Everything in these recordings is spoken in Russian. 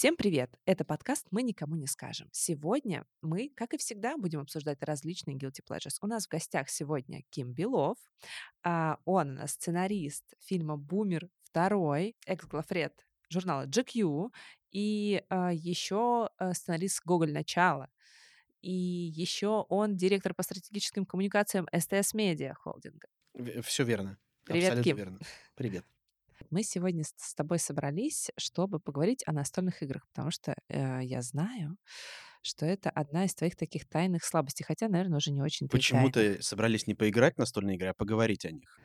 Всем привет! Это подкаст «Мы никому не скажем». Сегодня мы, как и всегда, будем обсуждать различные guilty pleasures. У нас в гостях сегодня Ким Белов. А, Он у нас сценарист фильма «Бумер второй», экс-главред журнала GQ и а, еще а, сценарист «Гоголь. Начало». И еще он директор по стратегическим коммуникациям СТС Медиа холдинга. Все верно. Привет, Абсолютно Ким. верно. Привет. Мы сегодня с тобой собрались, чтобы поговорить о настольных играх, потому что э, я знаю, что это одна из твоих таких тайных слабостей, хотя, наверное, уже не тайна. Почему-то собрались не поиграть в настольные игры, а поговорить о них.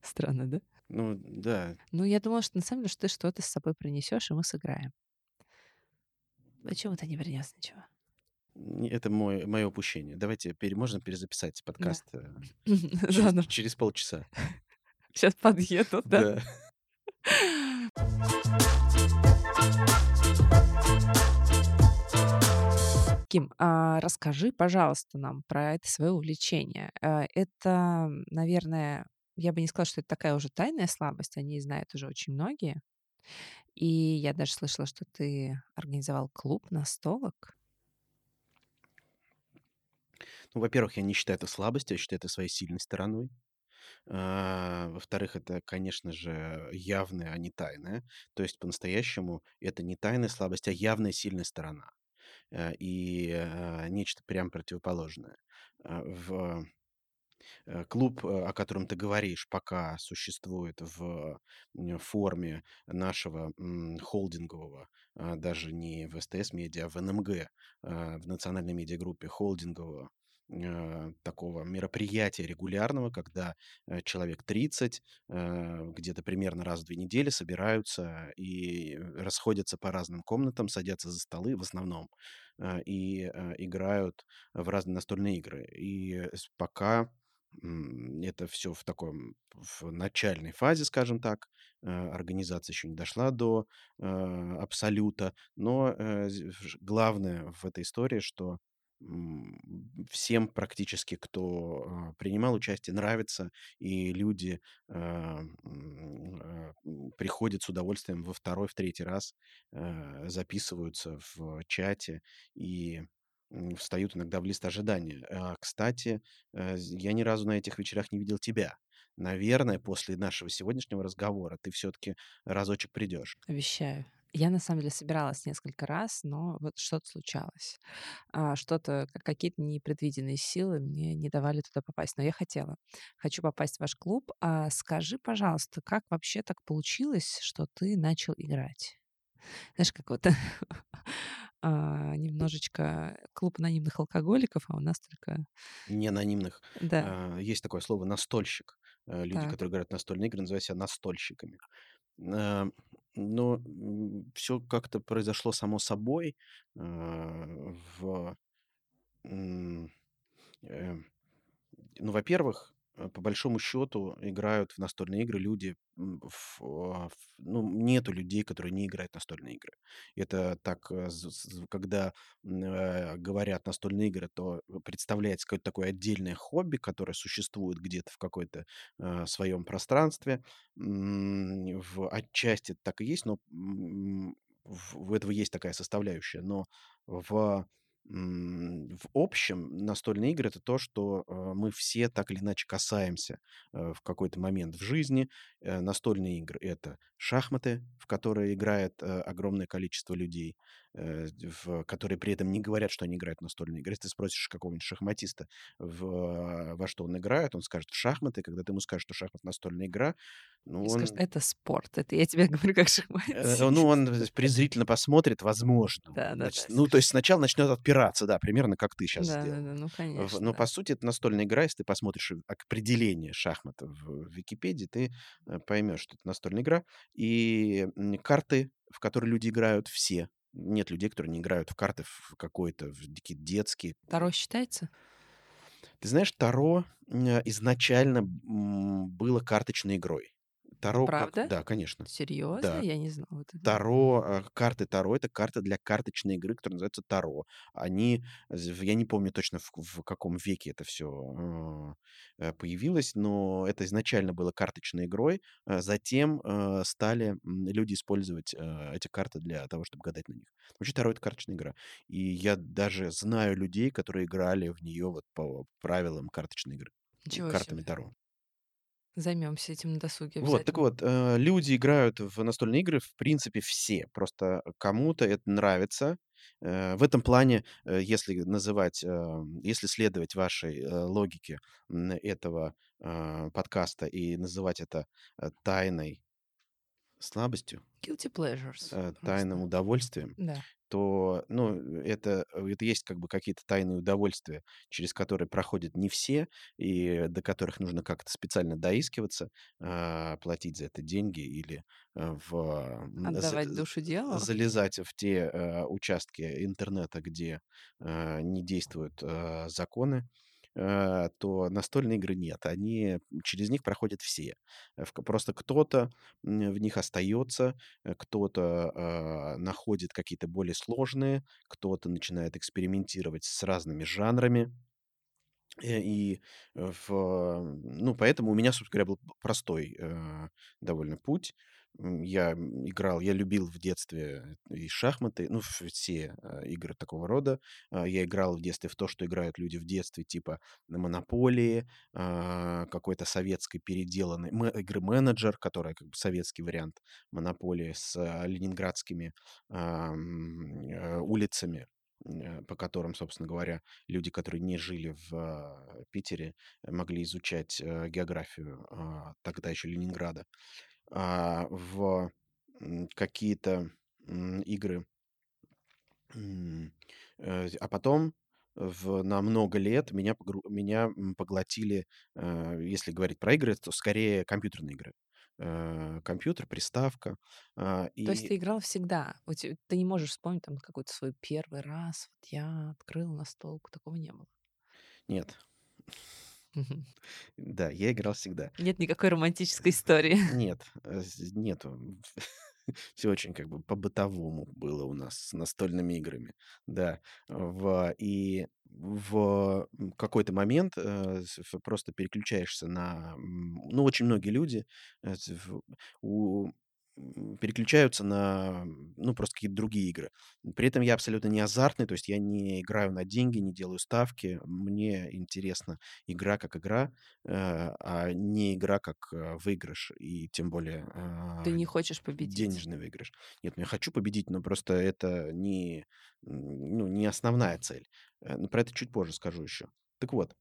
Странно, да? Ну, да. Ну, я думала, что на самом деле, что ты что-то с собой принесешь, и мы сыграем. Почему ты не принес ничего? Это мой, мое упущение. Давайте пере, можно перезаписать подкаст э, через, через полчаса. Сейчас подъедут, да? Да. Ким, а расскажи, пожалуйста, нам про это свое увлечение. Э, Это, наверное, я бы не сказала, что это такая уже тайная слабость, о ней знают уже очень многие. И я даже слышала, что ты организовал клуб настолок. Ну, во-первых, я не считаю это слабостью, я считаю это своей сильной стороной. А, Во-вторых, это, конечно же, явное, а не тайное. То есть по-настоящему это не тайная слабость, а явная сильная сторона. Э, И э, нечто прям противоположное. А, В э, клуб, э, о котором ты говоришь, пока существует в форме нашего холдингового, даже не в СТС Медиа, а в НМГ, в национальной медиагруппе холдингового э, такого мероприятия регулярного, когда э, человек 30 э, где-то примерно раз в две недели собираются и расходятся по разным комнатам, садятся за столы в основном э, и э, играют в разные настольные игры. И пока это все в таком в начальной фазе, скажем так, э, организация еще не дошла до э, абсолюта, но э, главное в этой истории, что всем практически, кто э, принимал участие, нравится, и люди э, м, приходят с удовольствием во второй, в третий раз, записываются в чате и встают иногда в лист ожидания. А, Кстати, э, я ни разу на этих вечерах не видел тебя. Наверное, после нашего сегодняшнего разговора ты все-таки разочек придешь. Обещаю. Я на самом деле собиралась несколько раз, но вот что-то случалось. А, Что-то, ка- какие-то непредвиденные силы мне не давали туда попасть. Но я хотела. Хочу попасть в ваш клуб. А скажи, пожалуйста, как вообще так получилось, что ты начал играть? Знаешь, как вот а, немножечко клуб анонимных алкоголиков, а у нас только... Не анонимных. Да, А, Есть такое слово «настольщик». Э, Люди, так. которые играют в настольные игры, называют себя настольщиками. А, Но все как-то произошло само собой а, в э, Ну, во-первых, э, по большому счету играют в настольные игры люди, м, в, а, в- ну, нету людей, которые не играют настольные игры. Это так, э, когда э, говорят настольные игры, то представляется какое-то такое отдельное хобби, которое существует где-то в какой-то э, своем пространстве. В отчасти так и есть, но в, в этого есть такая составляющая. Но в в общем, настольные игры- это то, что, э, мы все так или иначе касаемся, э, в какой-то момент в жизни. Э, настольные игры- это шахматы, в которые играет, огромное количество людей, в которые при этом не говорят, что они играют в настольные игры. Если ты спросишь какого-нибудь шахматиста, в э, во что он играет, он скажет: "В шахматы". Когда ты ему скажешь, что шахмат- настольная игра, ну, И скажет, он, это спорт. Это я тебе говорю как э, шахматист. ну, он презрительно посмотрит, возможно. Да, да, да. Значит, ну, то есть сначала начнет отпираться, да, примерно как ты сейчас Да, да, сделал. да, ну В- конечно, Но да. по сути это настольная игра. Если ты посмотришь определение шахмат в Википедии, ты э, поймешь, что это настольная игра. И карты, в которые люди играют, все. Нет людей, которые не играют в карты в какой-то в детские. Таро считается? Ты знаешь, Таро изначально было карточной игрой. Таро как Правда? Да, конечно. Серьезно? Да. Я не знала этого. Таро, э, карты Таро- это карты для карточной игры, которая называется Таро. Они, я не помню точно, в в каком веке это всё, э, появилось, но это изначально было карточной игрой. Э, затем, стали, люди использовать, эти карты для того, чтобы гадать на них. Вообще, Таро- это карточная игра. И я даже знаю людей, которые играли в неё вот по правилам карточной игры, Ничего картами себе. Таро. Займемся этим на досуге Вот, так обязательно. вот, э, люди играют в настольные игры, в принципе, все. Просто кому-то это нравится. Э, в этом плане, э, если называть, э, если следовать вашей, э, логике, м, этого, э, подкаста и называть это, э, тайной слабостью Guilty pleasures э, тайным просто. удовольствием, Да. То, ну, это это есть как бы какие-то тайные удовольствия, через которые проходят не все и до которых нужно как-то специально доискиваться, а, платить за это деньги или, э, в Отдавать душу з дьяволу? залезать в те, э, участки интернета, где, э, не действуют, э, законы, э, то настольные игры нет. Они через них проходят все. Э, просто кто-то, в них остается, э, кто-то, а, находит какие-то более сложные, кто-то начинает экспериментировать с разными жанрами. Э, и в ну, поэтому у меня, собственно говоря, был простой, э, довольно путь. Я играл, я любил в детстве и шахматы, ну, все, э, игры такого рода. А, я играл в детстве в то, что играют люди в детстве, типа "Монополии", а, какой-то советской переделанной игры "Менеджер", которая как бы советский вариант "Монополии" с, ленинградскими, э, улицами, э, по которым, собственно говоря, люди, которые не жили в Питере, могли изучать, э, географию, а, тогда еще Ленинграда. А в, какие-то, игры э, а потом в на много лет меня погру меня, поглотили, э, если говорить про игры, то скорее компьютерные игры. Э, компьютер, приставка, а, То есть и ты играл всегда? У те ты не можешь вспомнить там какой-то свой 1 раз: "Вот я открыл настолку"- такого не было? Нет. Да, я играл всегда. Нет никакой романтической истории. Нет, э, нету. Всё очень как бы по-бытовому было у нас с настольными играми. Да, в и в, какой-то момент, э, просто переключаешься на, ну, очень многие люди, э, у переключаются на, ну, просто какие-то другие игры. При этом я абсолютно не азартный, то есть я не играю на деньги, не делаю ставки. Мне интересна игра как игра, э, а не игра как, э, выигрыш и тем более, а, Ты не хочешь победить? денежный выигрыш. Нет, ну, я хочу победить, но просто это не, ну, не основная цель. Э, но про это чуть позже скажу еще. Так вот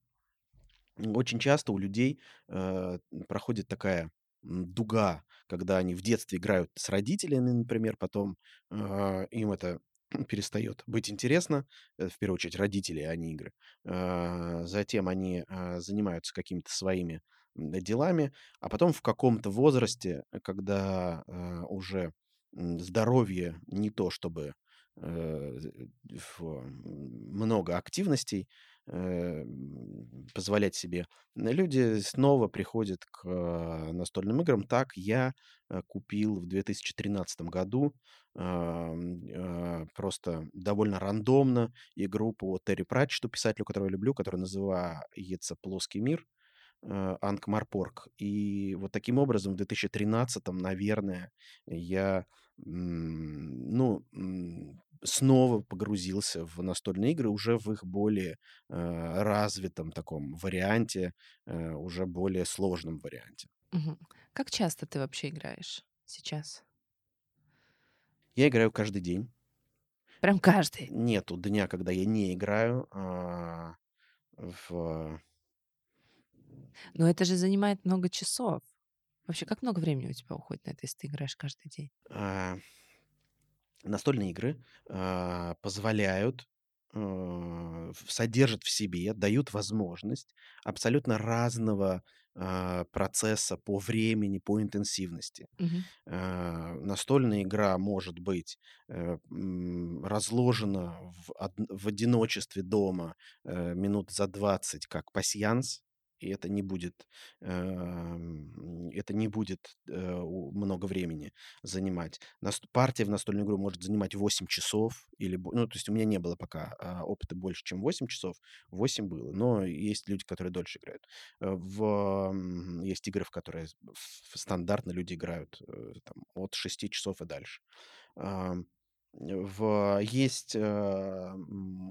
очень часто у людей, э, проходит такая, дуга, когда они в детстве играют с родителями, например, потом, а, им это перестает быть интересно. Э, в первую очередь родители, а не игры. А, затем они, а, занимаются какими-то своими, делами, а потом в каком-то возрасте, когда, а, уже, здоровье не то чтобы, э, ф много активностей, э, позволять себе, люди снова приходят к настольным играм. Так я, э, купил в 2013 году, ам, а, просто довольно рандомно игру по Терри Пратчетту, писателю, которого я люблю, которая называется "Плоский мир", э, "Анкмарпорк". И вот таким образом в 2013, наверное, я, ну, снова погрузился в настольные игры уже в их более, э, развитом таком варианте, э, уже более сложном варианте. Мгм. Как часто ты вообще играешь сейчас? Я играю каждый день. Прям каждый? Нету дня, когда я не играю, а, в Но это же занимает много часов. Вообще, как много времени у тебя уходит на это, если ты играешь каждый день? А, настольные игры, а, позволяют, а, содержат в себе, дают возможность абсолютно разного, а, процесса по времени, по интенсивности. Мгм. А, настольная игра может быть, м, разложена в од в одиночестве дома, э, минут за 20 как пасьянс и это не будет, эм, это не будет, э, много времени занимать. Партия в настольную игру может занимать 8 часов или ну, то есть у меня не было пока, а, опыта больше, чем 8 часов. 8 было, но есть люди, которые дольше играют. Э, в есть игры, в которые стандартно люди играют, э, там от 6 часов и дальше. В есть, э,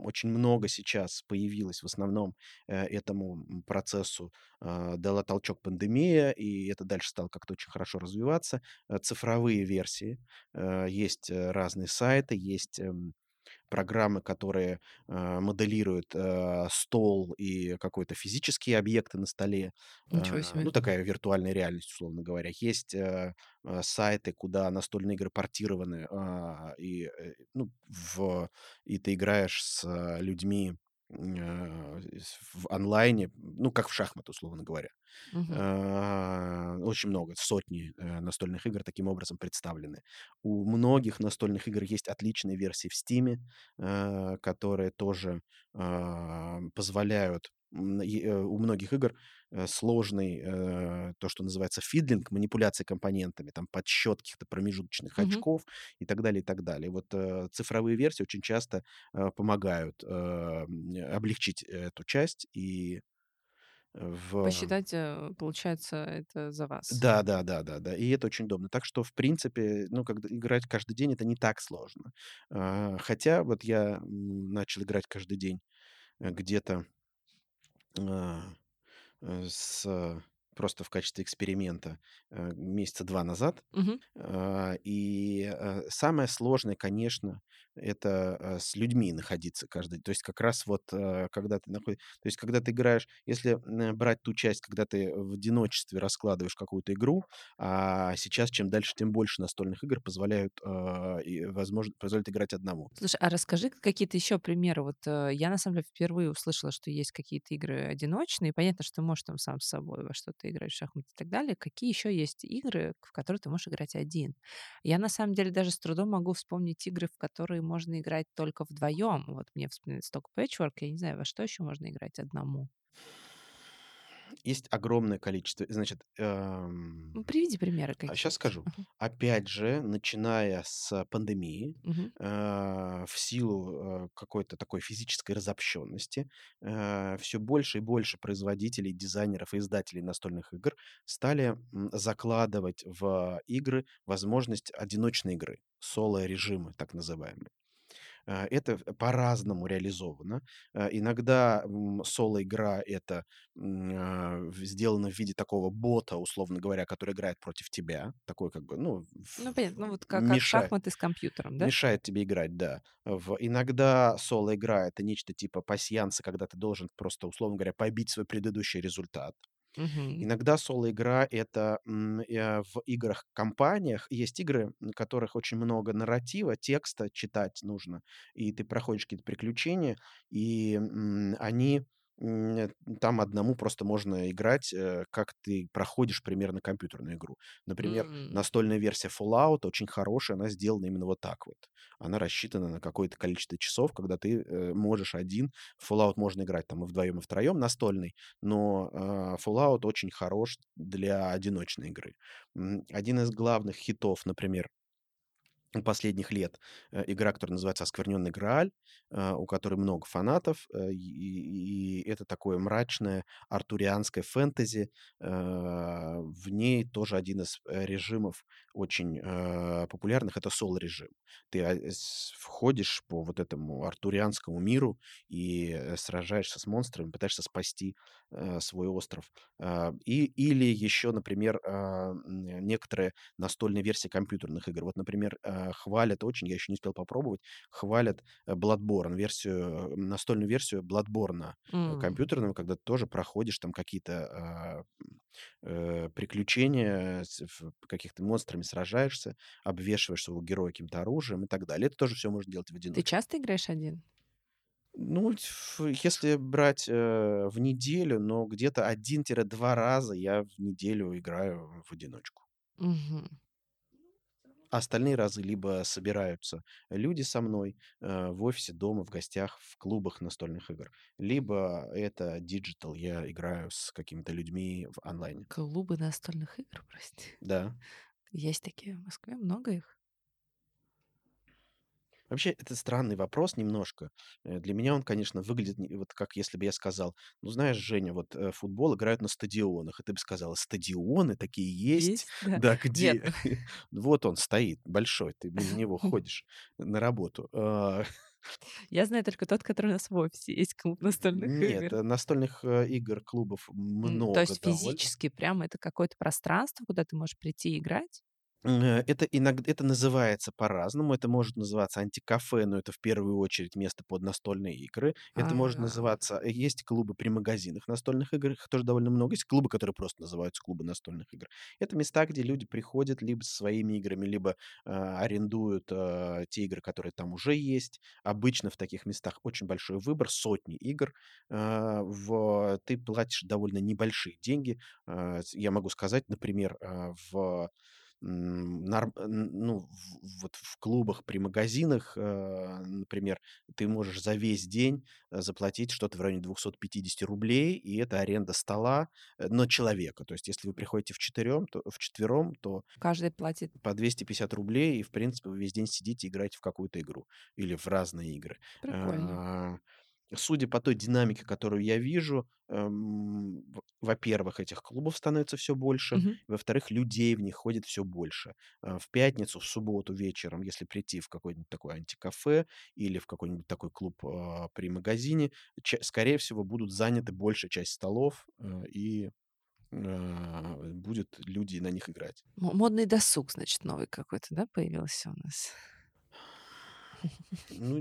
очень много сейчас появилось в основном, э, этому, процессу, а, дала толчок пандемия, и это дальше стало как-то очень хорошо развиваться. Э, цифровые версии. Э, есть, э, разные сайты, есть, эм, программы, которые, а, моделируют, а, стол и какой-то физические объекты на столе. Ничего А, себе. ну, такая виртуальная реальность, условно говоря. Есть, э, а, сайты, куда настольные игры портированы, а, и, э, ну, в и ты играешь с а, людьми, в онлайне, ну, как в шахматы, условно говоря. А, очень много, сотни, э, настольных игр таким образом представлены. У многих настольных игр есть отличные версии в "Стиме", а, которые тоже, а, позволяют, у многих игр, э, сложный, э, то, что называется фидлинг, манипуляция компонентами, там подсчет каких-то промежуточных Мгм. очков и так далее, и так далее. Вот, э, цифровые версии очень часто, помогают, облегчить эту часть и в Посчитать, э, получается, это за вас. Да да да да да, и это очень удобно. Так что, в принципе, ну, когда играть каждый день- это не так сложно. А, хотя вот я, начал играть каждый день, э, где-то а, э, с просто в качестве эксперимента, э, месяца 2 назад. А, и, э, самое сложное, конечно, это, э, с людьми находиться каждый То есть как раз вот, когда ты нахо то есть когда ты играешь, если, брать ту часть, когда ты в одиночестве раскладываешь какую-то игру, а сейчас чем дальше, тем больше настольных игр позволяют, а, возможно позволяют играть одному. Слушай, а расскажи какие-то еще примеры. Вот, я на самом деле впервые услышала, что есть какие-то игры одиночные. Понятно, что ты можешь там сам с собой во что-то играть, в шахматы и так далее. Какие еще есть игры, в которые ты можешь играть один? Я на самом деле даже с трудом могу вспомнить игры, в которые можно играть только вдвоем. Вот мне вспоминается только Patchwork. Я не знаю, во что еще можно играть одному? Есть огромное количество, значит, эм, Ну, приведи примеры а какие-то. скажу. Ага. Опять же, начиная с пандемии, Мгм. а, в силу, э, какой-то такой физической разобщенности, а, всё больше и больше производителей, дизайнеров и издателей настольных игр стали, закладывать в игры возможность одиночной игры, соло-режимы так называемые. А, это по-разному реализовано. А, иногда, соло-игра- это, а, сделано в виде такого бота, условно говоря, который играет против тебя. Такой как бы, ну, Ну, понятно. Ну, вот как как меша шахматы с компьютером, да? мешает тебе играть, да. В иногда соло-игра- это нечто типа пасьянса, когда ты должен просто, условно говоря, побить свой предыдущий результат. Мгм. Иногда соло-игра- это, м, я в играх-компаниях есть игры, м, которых очень много нарратива, текста, читать нужно, и ты проходишь какие-то приключения, и, м, они, там одному просто можно играть, э, как ты проходишь примерно компьютерную игру. Например, М. настольная версия Fallout очень хорошая, она сделана именно вот так вот. Она рассчитана на какое-то количество часов, когда ты, э, можешь один. В Fallout можно играть там и вдвоем, и втроем, настольный, но, а, Fallout очень хорош для одиночной игры. Один из главных хитов, например последних лет, э, игра, которая называется "Оскверненный Грааль", а, у которой много фанатов, э, и это такое мрачное артурианское фэнтези. В ней тоже один из, э, режимов очень, популярных- это соло-режим. Ты, а, входишь по вот этому артурианскому миру и, э, сражаешься с монстрами, пытаешься спасти, свой остров. И или еще, например, некоторые настольные версии компьютерных игр. Вот, например, хвалят очень, я еще не успел попробовать, хвалят, э, Bloodborne, версию, настольную версию э, М. компьютерную, когда ты тоже проходишь там какие-то, э, приключения, с каких-то монстрами сражаешься, обвешиваешь своего героя каким-то оружием и так далее. Это тоже всё можно делать в Ты одиночку. часто играешь один? Ну, если брать, э, в неделю, но где-то 1-2 раза я в неделю играю в одиночку. Мгм. А остальные разы либо собираются люди со мной, э, в офисе, дома, в гостях, в клубах настольных игр, либо это digital, я играю с какими-то людьми в онлайне. Клубы настольных игр, прости. Да. Есть такие в Москве? Много их? Вообще, это странный вопрос немножко. Э, для меня он, конечно, выглядит не вот как если бы я сказал: "Ну, знаешь, Женя, вот, э, футбол играют на стадионах". И ты бы сказала: "Стадионы такие есть? Есть, да. Да, Нет. где?" Вот он стоит, большой, ты мимо него ходишь на работу. А, Я знаю только тот, который у нас в офисе есть, клуб настольных нет, игр. э, настольных, э, игр, клубов М, то много есть довольно. физически прям это какое-то пространство, куда ты можешь прийти и играть? Э, это иног это называется по-разному. Это может называться антикафе, но это в первую очередь место под настольные игры. Это может Ага. называться э, есть клубы при магазинах настольных игр, их тоже довольно много. Есть клубы, которые просто называются клубы настольных игр. Это места, где люди приходят либо со своими играми, либо, а, арендуют, а, те игры, которые там уже есть. Обычно в таких местах очень большой выбор, сотни игр. А, в ты платишь довольно небольшие деньги. С я могу сказать, например, а, в ну, в вот в клубах при магазинах, а, например, ты можешь за весь день, э, заплатить что-то в районе 250 рублей, и это аренда стола, э, на человека. То есть если вы приходите вчетырем, то вчетвером, то Каждый платит по 250 рублей, и, в принципе, вы весь день сидите, играете в какую-то игру или в разные игры. прикольно. Судя по той динамике, которую я вижу, эм, во-первых, этих клубов становится все больше, Мгм. во-вторых, людей в них ходит все больше. А, в пятницу, в субботу вечером, если прийти в какое-нибудь такое антикафе или в какой-нибудь такой клуб, а, при магазине, скорее всего, будут заняты большая часть столов, э, и, а, будет люди на них играть. Мо модный досуг, значит, новый какой-то, да, появился у нас? Ну,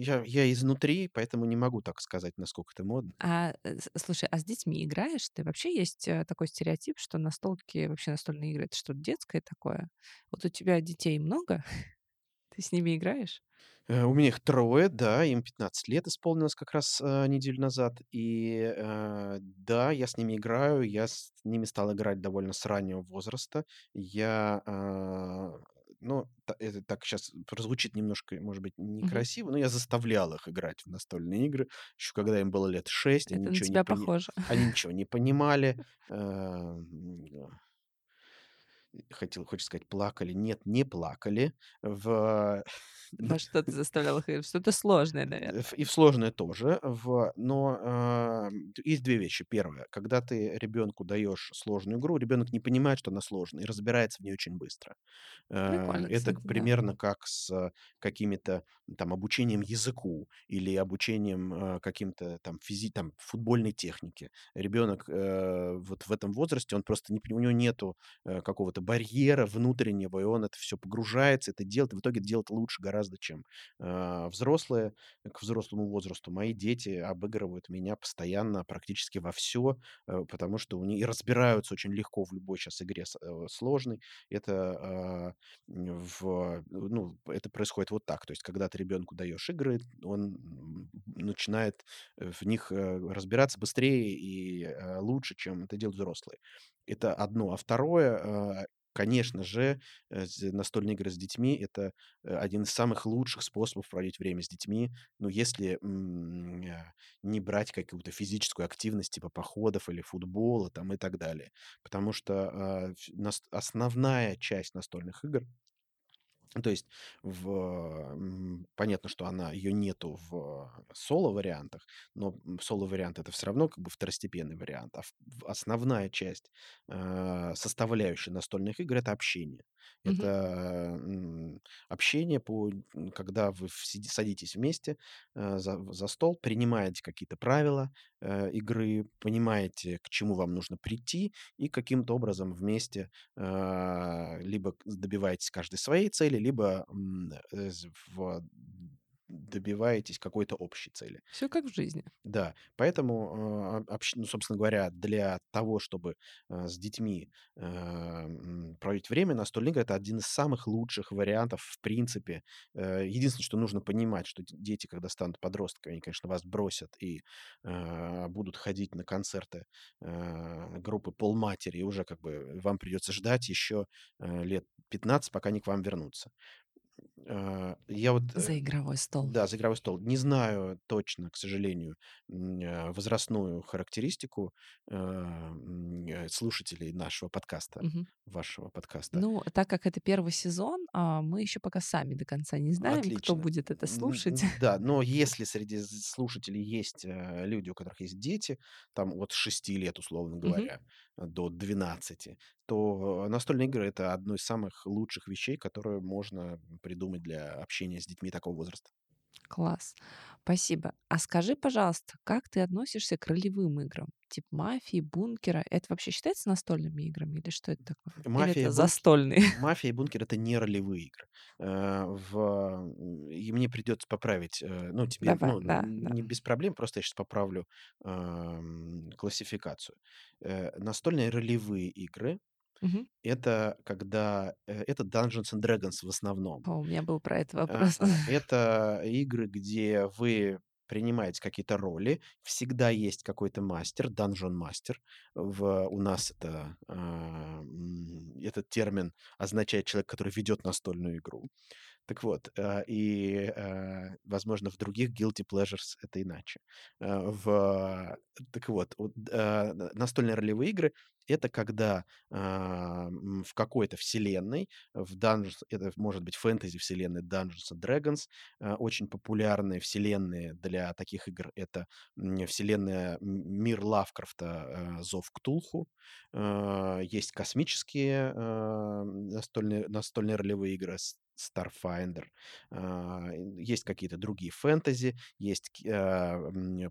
я я изнутри, поэтому не могу так сказать, насколько это модно. А, э, слушай, а с детьми играешь ты? Вообще есть, э, такой стереотип, что настолки, вообще настольные игры- это что-то детское такое. Вот у тебя детей много? Ты с ними играешь? Э, у меня их трое, да, им 15 лет исполнилось как раз, а, неделю назад. И, э, да, я с ними играю. Я с ними стал играть довольно с раннего возраста. Я, ну, та это так сейчас прозвучит немножко, может быть, некрасиво, но я заставлял их играть в настольные игры. Еще когда им было лет 6, они Это на ничего не тебя пони они ничего не понимали. Хотел хочется сказать, плакали. Нет, не плакали. В Во что ты заставлял их играть? Что-то сложное, наверно. Э, ф и в сложное тоже, в но, а, есть 2 вещи. Первое, когда ты ребенку даешь сложную игру, ребенок не понимает, что она сложная, и разбирается в ней очень быстро. Э, Прикольно, это кстати, к да. примерно как с какими-то там обучением языку или обучением, а, каким-то там физи там футбольной технике. Ребенок, э, вот в этом возрасте, он просто не у него нету, э, какого-то барьера внутреннего, и он это все погружается, это делает, и в итоге делает лучше гораздо, чем а, взрослые, к взрослому возрасту мои дети обыгрывают меня постоянно практически во все, потому что у них и разбираются очень легко в любой сейчас игре э, сложной. Это, м, в ну, это происходит вот так. То есть когда ты ребенку даешь игры, он, начинает, э, в них, э, разбираться быстрее и, э, лучше, чем это делают взрослые. Это одно. А второе, а, конечно же, э, настольные игры с детьми- это э, один из самых лучших способов проводить время с детьми. Ну, если, э, не брать какую-то физическую активность типа походов или футбола там и так далее. Потому что, а, основная часть настольных игр то есть в, понятно, что она ее нету в соло-вариантах, но, соло-вариант- это все равно как бы второстепенный вариант, а основная часть, а, составляющая настольных игр- это общение. Мгм. Это, общение по когда вы садитесь вместе, а, за за стол, принимаете какие-то правила, э, игры, понимаете, к чему вам нужно прийти, и каким-то образом вместе а, либо добиваетесь каждой своей цели, либо, э, в добиваетесь какой-то общей цели. Всё как в жизни. Да, поэтому, а, ну, собственно говоря, для того, чтобы, а, с детьми, а, проводить время, настольные игры- это один из самых лучших вариантов в принципе. Э, единственное, что нужно понимать, что дети, когда станут подростками, они, конечно, вас бросят и, будут ходить на концерты, группы "Полматери", и уже как бы вам придется ждать еще, э, лет 15, пока они к вам вернутся. А, я вот, За э, игровой стол. да, за игровой стол. Не знаю точно, к сожалению, а, возрастную характеристику, а, э, слушателей нашего подкаста, Мгм. вашего подкаста. Ну, так как это первый сезон, мы еще пока сами до конца не знаем, кто Отлично. будет это слушать. Да, но если среди слушателей есть э, люди, у которых есть дети, там от 6 лет, условно говоря, до 12, то настольные игры это одно из самых лучших вещей, которые можно придумать для общения с детьми такого возраста. Класс. Спасибо. А скажи, пожалуйста, как ты относишься к ролевым играм? Типа мафии, бункера. Это вообще считается настольными играми или что это такое? Или Мафия, это бункер, застольные? мафия и бункер это не ролевые игры. Э, В... И мне придется поправить, э, ну, тебе, Давай, ну, да, да. не без проблем, просто я сейчас поправлю классификацию. Э, Настольные ролевые игры Мгм. Это когда э, это Dungeons and Dragons в основном. О, у меня был про это А, вопрос. а, Это игры, где вы принимаете какие-то роли, всегда есть какой-то мастер, dungeon мастер. В, у нас это, а, м, этот термин означает человек, который ведет настольную игру. Так вот, а, и, а, возможно, в других guilty pleasures это иначе. А, В, так вот, настольные ролевые игры это когда а, в какой-то вселенной, в Dungeons, это может быть фэнтези вселенной Dungeons and Dragons, очень популярные вселенные для таких игр это вселенная мир Лавкрафта Зов Ктулху, есть космические настольные, настольные ролевые игры с- Starfinder, а, есть какие-то другие фэнтези, есть м,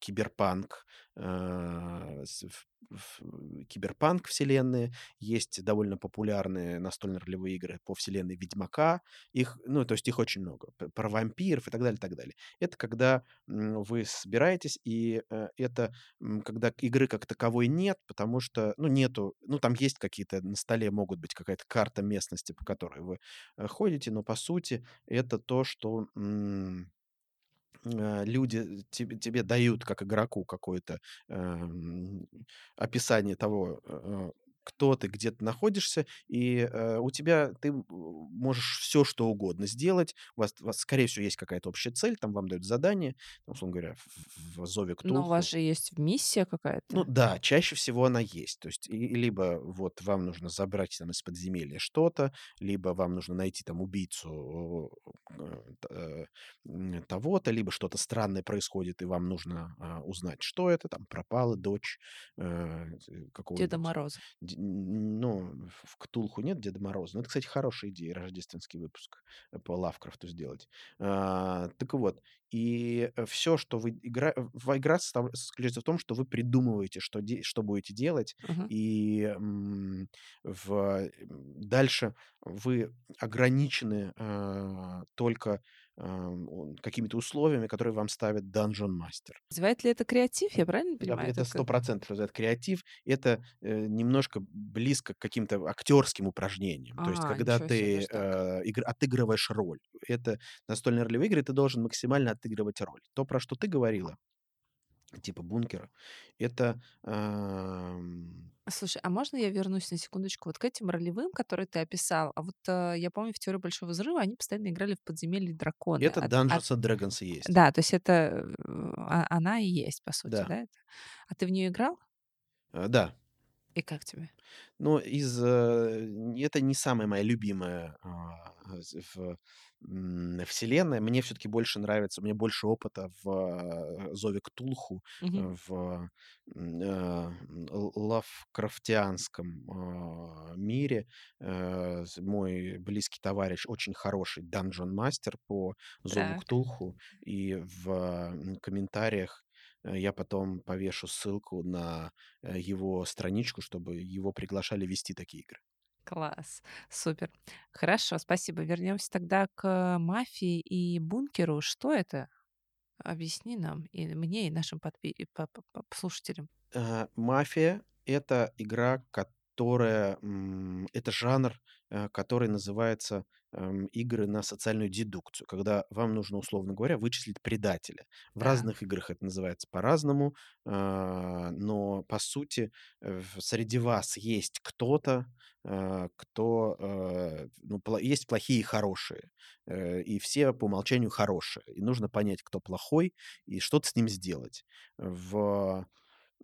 киберпанк, в- в- киберпанк вселенные, есть довольно популярные настольные ролевые игры по вселенной Ведьмака, их, ну, то есть их очень много, про вампиров и так далее, и так далее. Это когда вы собираетесь, и э, это когда игры как таковой нет, потому что, ну, нету, ну, там есть какие-то, на столе могут быть какая-то карта местности, по которой вы э, ходите, но по сути это то, что э, люди тебе, тебе дают как игроку какое-то эм, описание того, э, кто ты, где ты находишься, и э, у тебя ты можешь все, что угодно сделать. У вас, у вас, скорее всего, есть какая-то общая цель, там вам дают задание, условно говоря, в, в Зове Но у вас же есть миссия Ну какая-то. да, чаще всего она есть. То есть и- либо вот вам нужно забрать там из подземелья что-то, либо вам нужно найти там убийцу э, э, м, того-то, либо что-то странное происходит, и вам нужно а, узнать, что это, там пропала дочь э, э, Деда Мороза. Ну, в Ктулху нет Деда Мороза. Ну, это, кстати, хорошая идея, рождественский выпуск э, по Лавкрафту сделать. А, так вот, и все, что вы игра... в- игра состав- заключается в том, что вы придумываете, что, де- что будете делать, Мгм. и м, в... дальше вы ограничены а, только какими-то условиями, которые вам ставит Dungeon Master. Называет ли это креатив? Я правильно понимаю? Это сто процентов это креатив. Это э, немножко близко к каким-то актерским упражнениям. То есть, А, когда себе, ты так. э, игр- отыгрываешь роль. Это настольные ролевые игры, ты должен максимально отыгрывать роль. То, про что ты говорила, типа бункера, это ам, Слушай, а можно я вернусь на секундочку вот к этим ролевым, которые ты описал? А вот э, я помню, в «Теории Большого Взрыва» они постоянно играли в подземелье драконы. это А- а- Dungeons and Dragons и есть. да, то есть это э, а- она и есть, по сути, Да. да? это? А ты в нее играл? Э, Да. И как тебе? Но из э, это не самая моя любимая а, в, вселенная. Мне все-таки больше нравится, у меня больше опыта в а, Зове Ктулху, э, в л- лавкрафтианском мире. Э, Мой близкий товарищ очень хороший данжон мастер по Зову Так. Ктулху, и в комментариях э, я потом повешу ссылку на э, его страничку, чтобы его приглашали вести такие игры. Класс, супер. Хорошо, спасибо. Вернемся тогда к мафии и бункеру. Что это? Объясни нам, и мне, и нашим подпи- и по- по- по- слушателям. Э, Мафия— это игра, ко- которая, м, это жанр, э, который называется, игры на социальную дедукцию, когда вам нужно, условно говоря, вычислить предателя. В Да. разных играх это называется по-разному, а, но по сути, э, среди вас есть кто-то, а, кто, э, ну, есть плохие и хорошие, э, и все по умолчанию хорошие. И нужно понять, кто плохой, и что-то с ним сделать. В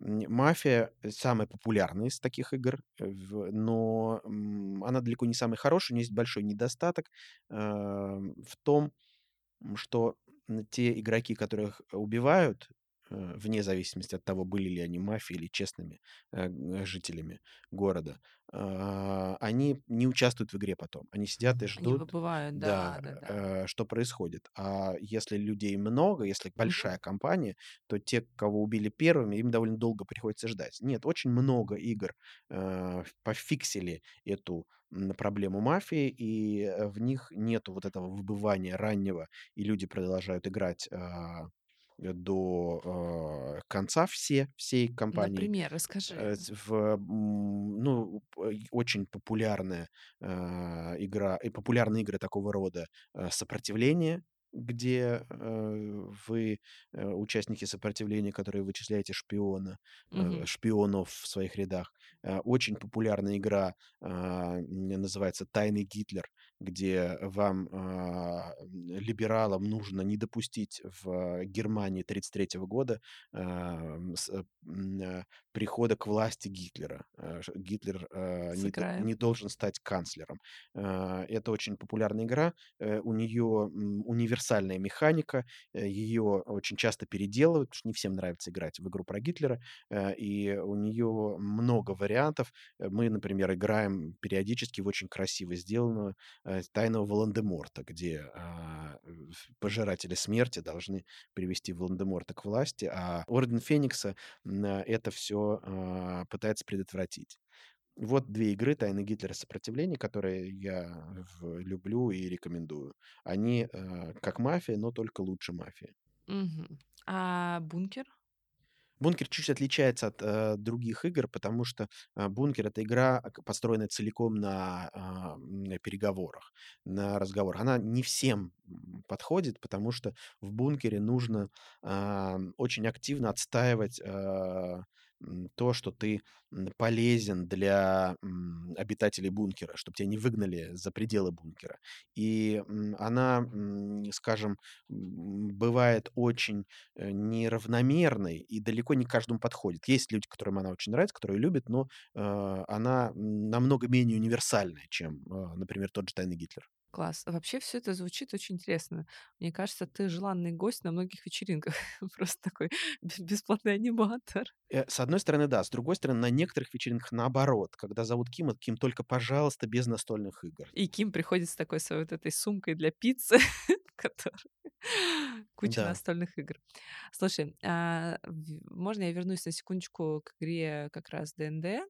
"Мафия" самая популярная из таких игр, э, но, она далеко не самая хорошая. У нее есть большой недостаток, ам, в том, что, те игроки, которых убивают, э, вне зависимости от того, были ли они мафией или честными, э, жителями города, а, они не участвуют в игре потом. Они сидят и Они ждут, выбывают, да, да-да-да. э, что происходит. А если людей много, если большая компания, то те, кого убили первыми, им довольно долго приходится ждать. Нет, очень много игр, а, пофиксили эту, проблему мафии, и, э, в них нету вот этого выбывания раннего, и люди продолжают играть, э, до, а, конца все всей кампании. Например, расскажи. Э, в, ну, очень популярная, а, игра и популярные игры такого рода, а, "Сопротивление", где, э, вы, э, участники сопротивления, которые вычисляете шпиона, э, Мгм. шпионов в своих рядах. А, очень популярная игра, м, называется "Тайный Гитлер", где вам, а, м, либералам нужно не допустить в Германии 33 года, ам, с м, а, прихода к власти Гитлера. А, ш Гитлер, а, не не должен стать канцлером. А, это очень популярная игра. Э, у нее, универсальная механика, э, ее очень часто переделывают, потому что не всем нравится играть в игру про Гитлера, а, и у нее много вариантов. Э, мы, например, играем периодически в очень красиво сделанную, э, "Тайного Волан-де-Морта", где, а, пожиратели смерти должны привести Волан-де-Морта к власти, а Орден Феникса, это всё, а, пытается предотвратить. Вот 2 игры: "Тайный Гитлер" и "Сопротивление", которые я люблю и рекомендую. Они, а, как "Мафия", но только лучше "Мафии". Мгм. А "Бункер"? "Бункер" чуть отличается от, э, других игр, потому что, а, "Бункер"- это игра, а, построенная целиком на, а, м, переговорах, на разговорах. Она не всем, подходит, потому что в "Бункере" нужно, ам, очень активно отстаивать, а, то, что ты, полезен для, обитателей бункера, чтоб тя не выгнали за пределы бункера. И, она, скажем, бывает очень, э, неравномерной и далеко не каждому подходит. Есть люди, которым она очень нравится, которые любят, но, а, она, намного менее универсальная, чем, а, например, тот же "Тайный Гитлер". Класс. Вообще всё это звучит очень интересно. Мне кажется, ты желанный гость на многих вечеринках. Просто такой бес бесплатный аниматор. Э, с одной стороны, да. С другой стороны, на некоторых вечеринках наоборот. Когда зовут Кима: "Ким, только, пожалуйста, без настольных игр". И Ким приходит с такой своей вот этой сумкой для пиццы, в которой куча Да. настольных игр. Слушай, а, можно я вернусь на секундочку к игре как раз "ДНД"?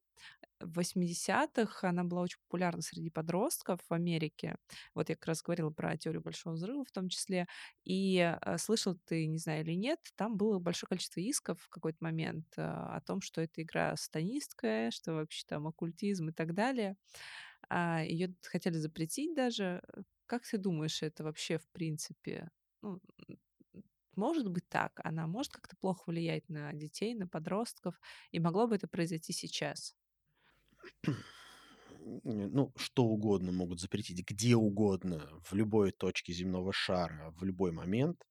В 80 она была очень популярна среди подростков в Америке. Вот я как раз говорила про "Теорию Большого взрыва" в том числе. И, а, слышал ты, не знаю, или нет, там было большое количество исков в какой-то момент, а, о том, что эта игра сатанинская, что вообще там оккультизм и так далее. А, её хотели запретить даже. Э, как ты думаешь, это вообще в принципе, ну, может быть так? Она может как-то плохо влиять на детей, на подростков? И могло бы это произойти сейчас? Ну, что угодно могут запретить где угодно, в любой точке земного шара, в любой момент.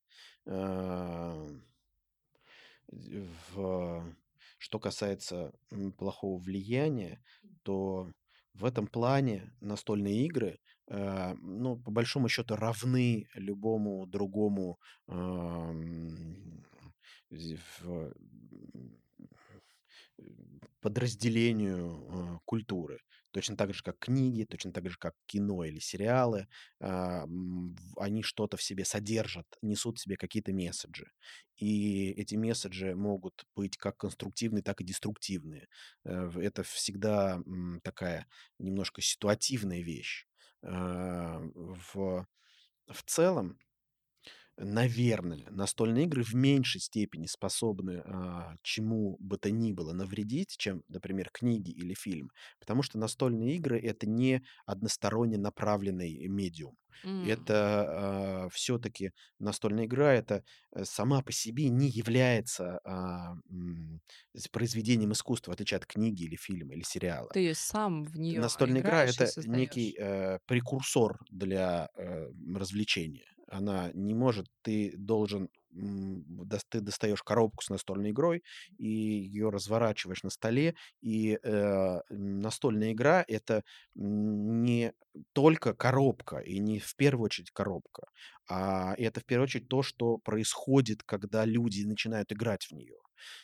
Дь в что касается, плохого влияния, то в этом плане настольные игры, а, ну, по большому счету, равны любому другому, зи в подразделению, а, культуры. Точно так же, как книги, точно так же, как кино или сериалы. В они что-то в себе содержат, несут в себе какие-то месседжи. И эти месседжи могут быть как конструктивные, так и деструктивные. Э, это всегда, м, такая немножко ситуативная вещь. А, в в целом наверное, настольные игры в меньшей степени способны, а, чему бы то ни было навредить, чем, например, книги или фильм. Потому что настольные игры- это не односторонне направленный медиум. М. Это, а, всё-таки настольная игра- это, э, сама по себе не является, с произведением искусства, в отличие от книги или фильма, или сериала. Ты сам в Т неё настольная игра- это некий, э, прекурсор для, э, развлечения. Она не может ты должен, ты достаёшь коробку с настольной игрой и её разворачиваешь на столе. И, э, настольная игра- это не только коробка и не в первую очередь коробка, а это в первую очередь то, что происходит, когда люди начинают играть в неё.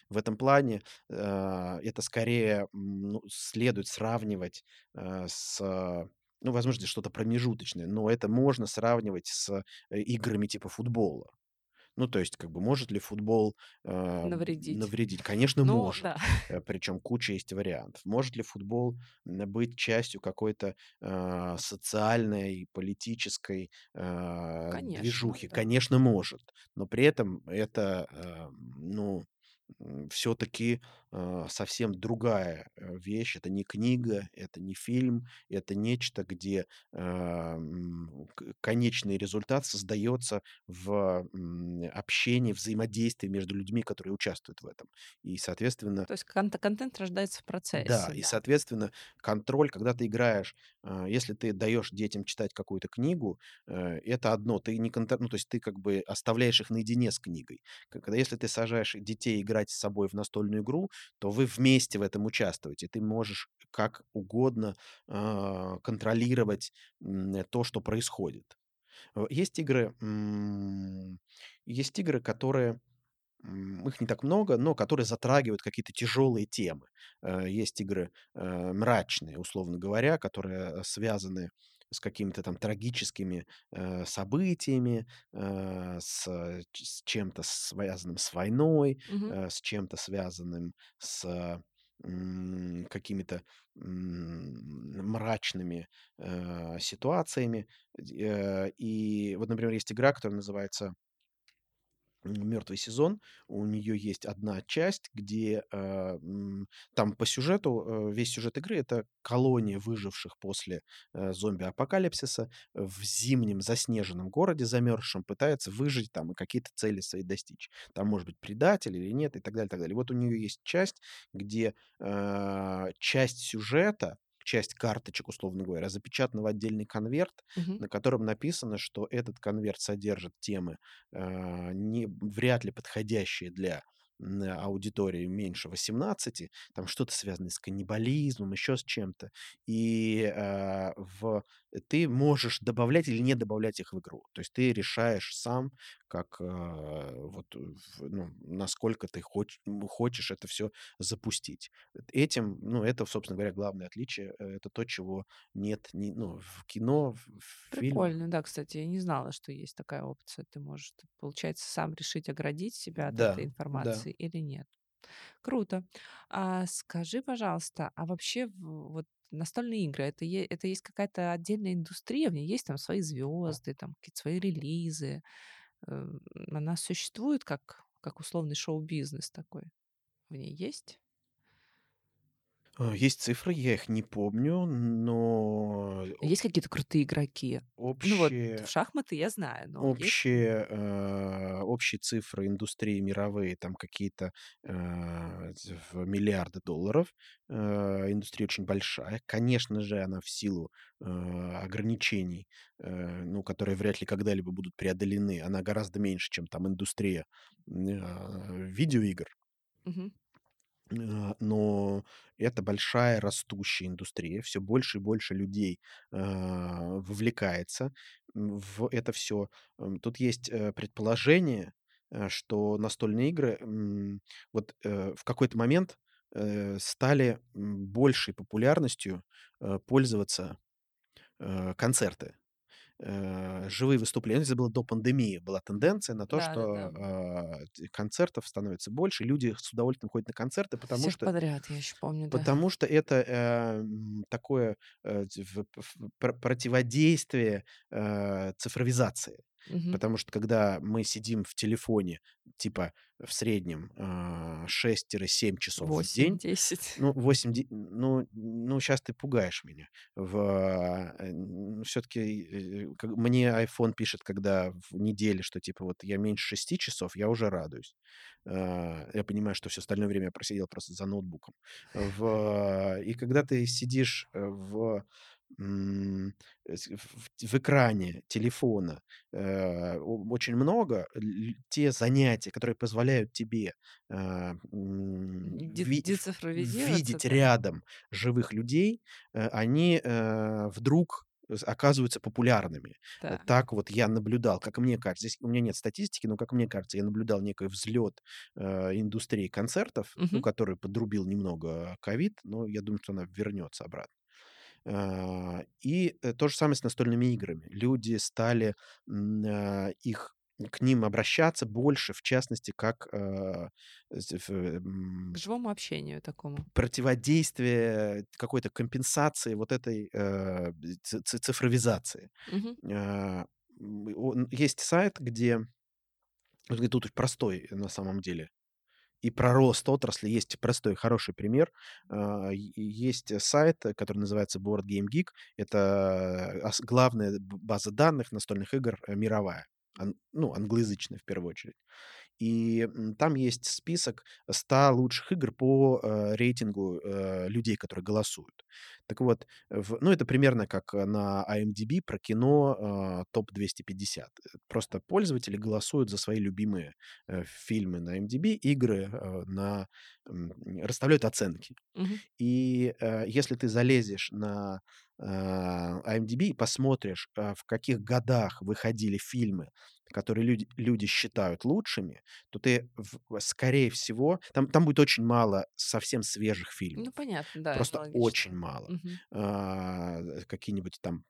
В этом плане, а, это скорее, ну, следует сравнивать, а, с ну, возможно, что-то промежуточное, но это можно сравнивать с, э, играми типа футбола. Ну, то есть, как бы, может ли футбол, а, Навредить. навредить? Конечно, Ну может. да. Э, причём куча есть вариантов. Может ли футбол, быть частью какой-то, а, социальной, политической, а, Конечно, движухи? да. Конечно, может. Но при этом это, а, ну, а, совсем другая, э, вещь. Это не книга, это не фильм, это нечто, где, к конечный результат создаётся в, общении, взаимодействии между людьми, которые участвуют в этом. И, соответственно То есть кант контент рождается в Да, процессе, и, да. соответственно, контроль, когда ты играешь, если ты даёшь детям читать какую-то книгу, э, это одно. Ты не контр ну, то есть ты как бы оставляешь их наедине с книгой. Когда если ты сажаешь детей играть с собой в настольную игру, то вы вместе в этом участвуете. Ты можешь как угодно, а, контролировать, м, то, что происходит. Э, есть игры, есть игры, которые, их не так много, но которые затрагивают какие-то тяжёлые темы. Э, есть игры, э, мрачные, условно говоря, которые связаны с какими-то там трагическими, э, событиями, э, с ч с чем-то связанным с войной, Мгм. э, с чем-то связанным с, какими-то, мрачными, э, ситуациями. Э, и вот, например, есть игра, которая называется м, "Мёртвый сезон". У неё есть одна часть, где, м, там по сюжету, э, весь сюжет игры- это колония выживших после, э, зомби-апокалипсиса в зимнем заснеженном городе замерзшем пытается выжить там и какие-то цели свои достичь. Там может быть предатель или нет и так далее, и так далее. Вот у неё есть часть, где, а, часть сюжета, часть карточек, условно говоря, запечатана в отдельный конверт, Мгм. на котором написано, что этот конверт содержит темы, а, не вряд ли подходящие для, аудитории меньше 18. Там что-то связанное с каннибализмом, ещё с чем-то. И, а, в ты можешь добавлять или не добавлять их в игру. То есть ты решаешь сам, как, а, вот, в ну, насколько ты хоч хочешь это всё запустить. Этим, ну, это, собственно говоря, главное отличие. Э, это то, чего нет ни ну, в кино, в. Прикольно, да, кстати, я не знала, что есть такая опция. Ты можешь, получается, сам решить, оградить себя от Да, этой да. Информации или нет. Круто. А скажи, пожалуйста, а вообще вот настольные игры- это это есть какая-то отдельная индустрия, в ней есть там свои звёзды, там какие-то свои релизы? Э, она существует как как условный шоу-бизнес такой? В ней есть? А, есть цифры, я их не помню, но Есть какие-то крутые игроки? Ну вот в общие шахматы я знаю, но есть ли? общие, общие цифры индустрии мировые, там какие-то, ц в миллиарды долларов. А, индустрия очень большая. Конечно же, она в силу, а, ограничений, э, ну, которые вряд ли когда-либо будут преодолены, она гораздо меньше, чем там индустрия, а, видеоигр. Мгм. А, но это большая растущая индустрия. Всё больше и больше людей, а, вовлекается, в это всё. М, тут есть, э, предположение, э, что настольные игры, вот, э, в какой-то момент, э, стали, большей популярностью, э, пользоваться, э, концерты, э, живые выступления. Это было до пандемии, была тенденция на то, что, Да-да-да. а, т концертов становится больше, люди с удовольствием ходят на концерты, потому Всех что подряд, я ещё помню, да. потому что это, м, такое, э, в противодействие, цифровизации. Мгм. Потому что когда мы сидим в телефоне, типа, в среднем, а, 6-7 часов в день, 8-10. ну, 8 де ну ну, щас ты пугаешь меня. В э, н всё-таки, э, мне iPhone пишет, когда в неделе, что, типа, вот я меньше 6 часов, я уже радуюсь. А, я понимаю, что всё остальное время я просидел просто за ноутбуком. В и когда ты сидишь, э, в, в в экране телефона, э, очень много, те занятия, которые позволяют тебе, ви децифровизироваться, видеть да? рядом живых людей, э, они, э, вдруг оказываются популярными. Э, Так. вот я наблюдал, как мне кажется, здесь у меня нет статистики, но, как мне кажется, я наблюдал некий взлет, э, индустрии концертов, ну, Мгм. который подрубил немного ковид, но я думаю, что она вернется обратно. А, и, э, то же самое с настольными играми. Люди стали, а, их к ним обращаться больше, в частности, как, з ф К живому общению такому. противодействие какой-то компенсации вот этой, э, цифровизации. Он есть сайт, где тут простой на самом деле и про рост отрасли есть простой хороший пример. А, есть сайт, который называется Board Game Geek. Это ос главная база данных настольных игр, э, мировая, ан ну, англоязычная в первую очередь. И, там есть список 100 лучших игр по, э, рейтингу, э, людей, которые голосуют. Так вот, в ну, это примерно как на IMDb про кино, а, топ-250. Э, просто пользователи голосуют за свои любимые, э, фильмы на IMDb, игры, э, на, м, расставляют оценки. Мгм. И, э, если ты залезешь на, а, IMDb и посмотришь, а, в каких годах выходили фильмы, которые люди люди считают лучшими, то ты, в скорее всего, там там будет очень мало совсем свежих Ну, фильмов. понятно, да, Просто очень аналогично. мало. Мгм. А, какие-нибудь там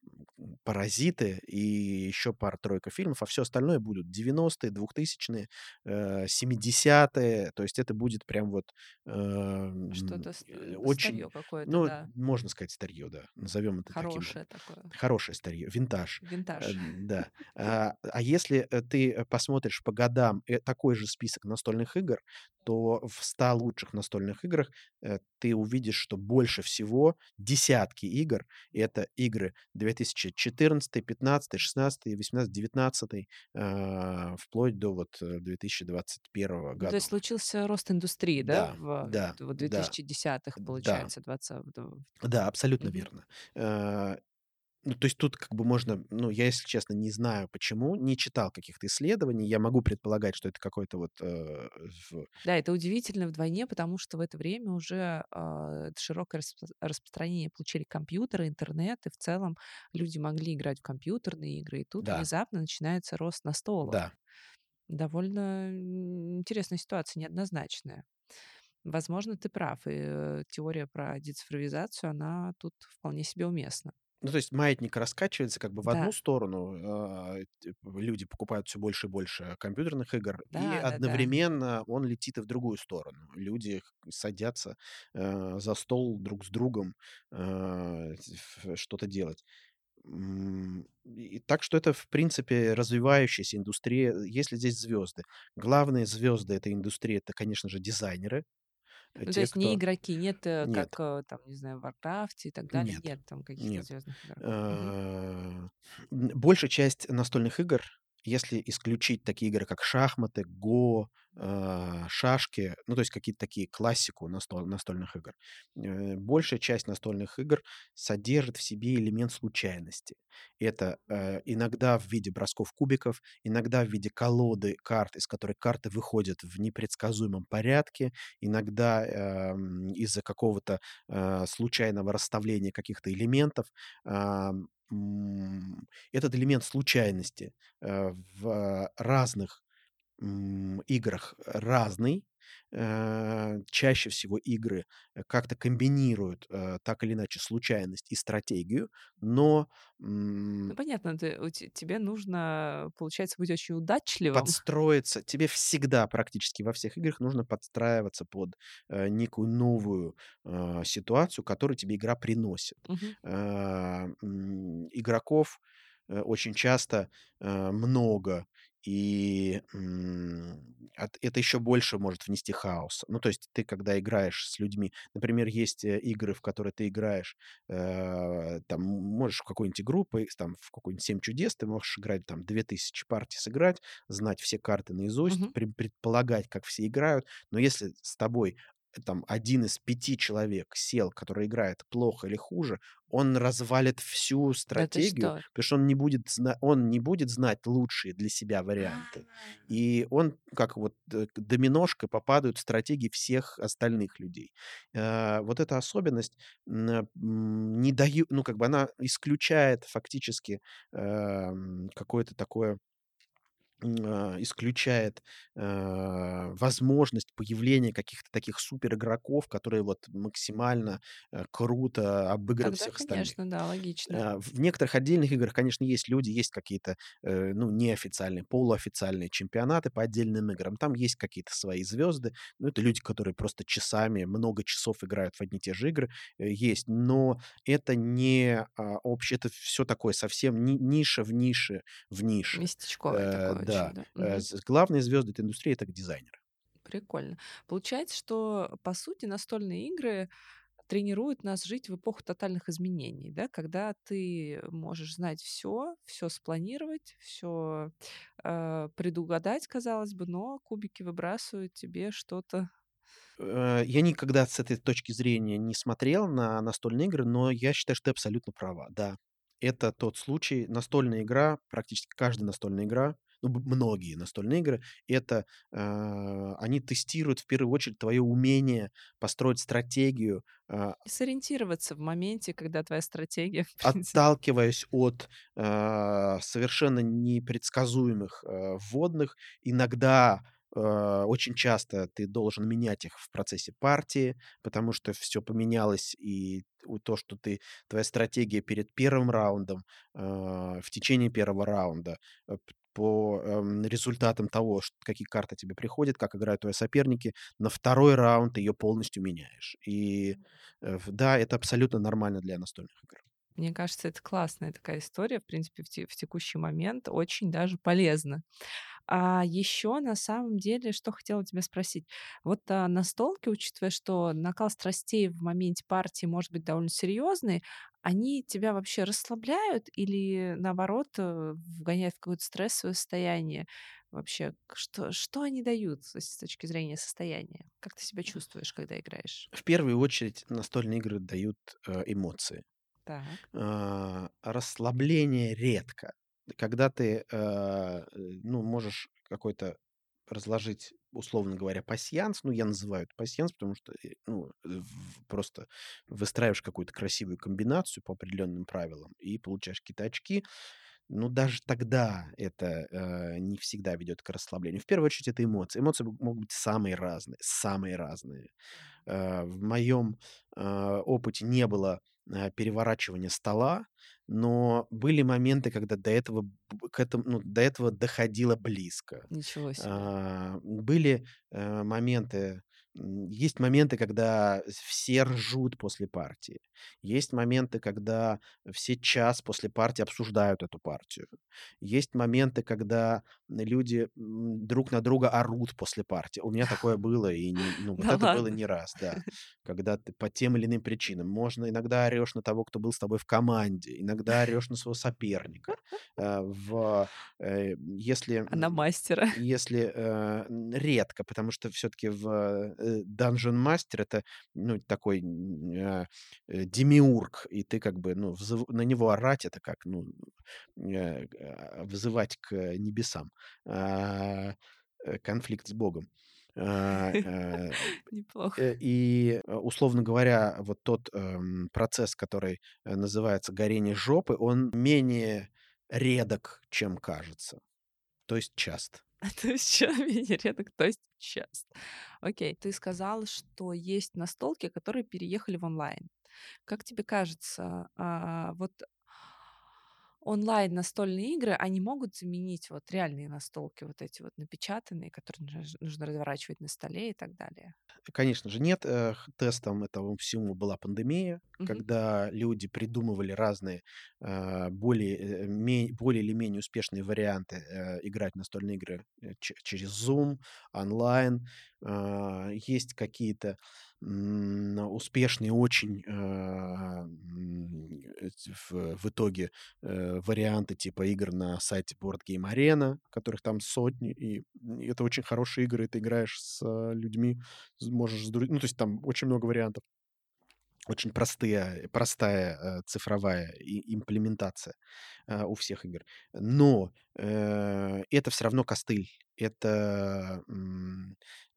"Паразиты" и еще пара-тройка фильмов, а всё остальное будут 90-е, 2000-е, э, 70-е. То есть это будет прям вот, ам, Что-то ст э, э, очень, старье какое-то, ну, да. можно сказать, старье, да, назовем это таким Хорошее такое. хорошее старье, винтаж. Э, Винтаж. да. А, а если, э, ты посмотришь по годам, э, такой же список настольных игр, то в 100 лучших настольных играх, э, ты увидишь, что больше всего десятки игр- это игры 2014, 15, 16, 18, 19, а, вплоть до вот 2021 Ну, то года. есть случился рост индустрии, да, Да, в да, да, 2010-х, да. получается, двадцав до Да, абсолютно верно. Ну, то есть тут как бы можно, ну, я, если честно, не знаю почему, не читал каких-то исследований. Я могу предполагать, что это какой-то вот, э, в Да, это удивительно вдвойне, потому что в это время уже, а, широкое распро распространение получили компьютеры, интернет, и в целом люди могли играть в компьютерные игры. И тут Да. внезапно начинается рост настолок. Да. Довольно ин интересная ситуация, неоднозначная. Возможно, ты прав, и, э, теория про децифровизацию, она тут вполне себе уместна. Ну, то есть маятник раскачивается как бы в одну Да. сторону, а, люди покупают всё больше и больше компьютерных игр, и Да-да-да. одновременно он летит и в другую сторону. Люди садятся, э, за стол друг с другом, а, ф что-то делать. И так что это, в принципе, развивающаяся индустрия. Есть ли здесь звезды? Главные звезды этой индустрии- это, конечно же, дизайнеры, э, Ну, то те, есть не кто игроки, нет, э, как, Нет. э, там, не знаю, в "Варкрафте" и так далее, Нет, нет там каких-то звездных игроков. М, большая часть настольных игр, если исключить такие игры, как шахматы, го, а, шашки, ну, то есть какие-то такие, классику настоль настольных игр, э, большая часть настольных игр содержит в себе элемент случайности. Это, э, иногда в виде бросков кубиков, иногда в виде колоды карт, из которой карты выходят в непредсказуемом порядке, иногда, ам, из-за какого-то, случайного расставления каких-то элементов. Этот элемент случайности, э, в разных, играх разный. А, чаще всего игры как-то комбинируют, э, так или иначе, случайность и стратегию, но, Ну, понятно, ты тебе нужно, получается, быть очень удачливым. подстроиться. Тебе всегда, практически во всех играх, нужно подстраиваться под, э, некую новую, ситуацию, которую тебе игра приносит. Мгм. Игроков э, очень часто, э, много, и, это еще больше может внести хаос. Ну, то есть ты, когда играешь с людьми например, есть, э, игры, в которые ты играешь, э, там, можешь в какую-нибудь игру поигс там, в какую-нибудь "Семь чудес", ты можешь играть там 2000 партий сыграть, знать все карты наизусть, пред предполагать, как все играют. Но если с тобой, там 1 из 5 человек сел, который играет плохо или хуже, он развалит всю Да стратегию, что? потому что он не будет зна он не будет знать лучшие для себя варианты. А. И он, как вот, э, доминошкой попадают стратегии всех остальных людей. Э, вот эта особенность, не даю ну, как бы она исключает фактически, эм, какое-то такое а, исключает, э, возможность появления каких-то таких суперигроков, которые вот максимально, э, круто обыгрывают Тогда, всех остальных. конечно, да, логично. Э, в некоторых отдельных играх, конечно, есть люди, есть какие-то, э, ну, неофициальные, полуофициальные чемпионаты по отдельным играм. Там есть какие-то свои звезды. Ну, это люди, которые просто часами, много часов играют в одни и те же игры, э, есть. Но это не, а, общее, это всё такое совсем ни ниша в нише в нише. Местечковое Э, такое да, да? з главные звезды этой индустрии- это дизайнеры. Прикольно. Получается, что, по сути, настольные игры тренируют нас жить в эпоху тотальных изменений, да? Когда ты можешь знать всё, всё спланировать, всё, э, предугадать, казалось бы, но кубики выбрасывают тебе что-то Э, я никогда с этой точки зрения не смотрел на настольные игры, но я считаю, что ты абсолютно права. Да, это тот случай. Настольная игра, практически каждая настольная игра, ну, многие настольные игры- это, э, они тестируют в первую очередь твое умение построить стратегию, а И сориентироваться в моменте, когда твоя стратегия, отталкиваясь от, э, совершенно непредсказуемых, э, вводных. Иногда, э, очень часто ты должен менять их в процессе партии, потому что всё поменялось, и то, что ты твоя стратегия перед 1 раундом, э, в течение 1 раунда, э, по, эм, результатам того, ш какие карты тебе приходят, как играют твои соперники, на 2 раунд ты её полностью меняешь. И, э, да, это абсолютно нормально для настольных игр. Мне кажется, это классная такая история, в принципе, в те в текущий момент очень даже полезно. А еще, на самом деле, что хотела тебя спросить. Вот, а, настолки, учитывая, что накал страстей в моменте партии может быть довольно серьезный, они тебя вообще расслабляют или, наоборот, э, вгоняют в какое-то стрессовое состояние? Вообще, что что они дают с точки зрения состояния? Как ты себя чувствуешь, когда играешь? В первую очередь настольные игры дают, э, эмоции. Так. А, расслабление редко. Когда ты, э, ну, можешь какой-то разложить, условно говоря, пасьянс, ну, я называю это пасьянс, потому что, э, ну, в просто выстраиваешь какую-то красивую комбинацию по определенным правилам и получаешь какие-то очки. Но даже тогда это, э, не всегда ведет к расслаблению. В первую очередь, это эмоции. Эмоции мо могут быть самые разные, самые разные. Э, в моем, э, опыте не было, э, переворачивания стола, но были моменты, когда до этого к этому, ну, до этого доходило близко. Ничего себе. А, были, э, моменты, есть моменты, когда все ржут после партии. Есть моменты, когда все час после партии обсуждают эту партию. Есть моменты, когда люди, друг на друга орут после партии. У меня такое было, и не ну, вот Да это было ладно? не раз, да. Когда ты по тем или иным причинам. Можно иногда орешь на того, кто был с тобой в команде, иногда орешь на своего соперника. Э, в, э, если, А на мастера? если, э, редко, потому что всё-таки в, Dungeon Master- это, ну, такой, а, э, демиург, и ты как бы, ну, взыв на него орать- это как, ну, э, а, взывать к небесам, а, э, конфликт с Богом. Э, Неплохо. э, и, условно говоря, вот тот, эм, процесс, который, э, называется "горение жопы", он менее редок, чем кажется, то есть часто. То есть менее редок, то есть часто. Окей, ты сказал, что есть настолки, которые переехали в онлайн. Как тебе кажется, а, вот онлайн настольные игры, они могут заменить вот реальные настолки, вот эти вот напечатанные, которые нужно разворачивать на столе и так далее? Конечно же, нет. Э, тестом этому всему была пандемия, Мгм. когда люди придумывали разные, а, более, э, более или менее успешные варианты, э, играть в настольные игры, э, че через Zoom, онлайн. Есть какие-то, м, успешные очень, а, м, эти в в итоге, э, варианты типа игр на сайте Board Game Arena, которых там сотни, и, это очень хорошие игры. Ты играешь с людьми, з можешь с дру ну, то есть там очень много вариантов. Очень простые простая, э, цифровая имплементация, а, у всех игр. Но, э, это всё равно костыль. Это,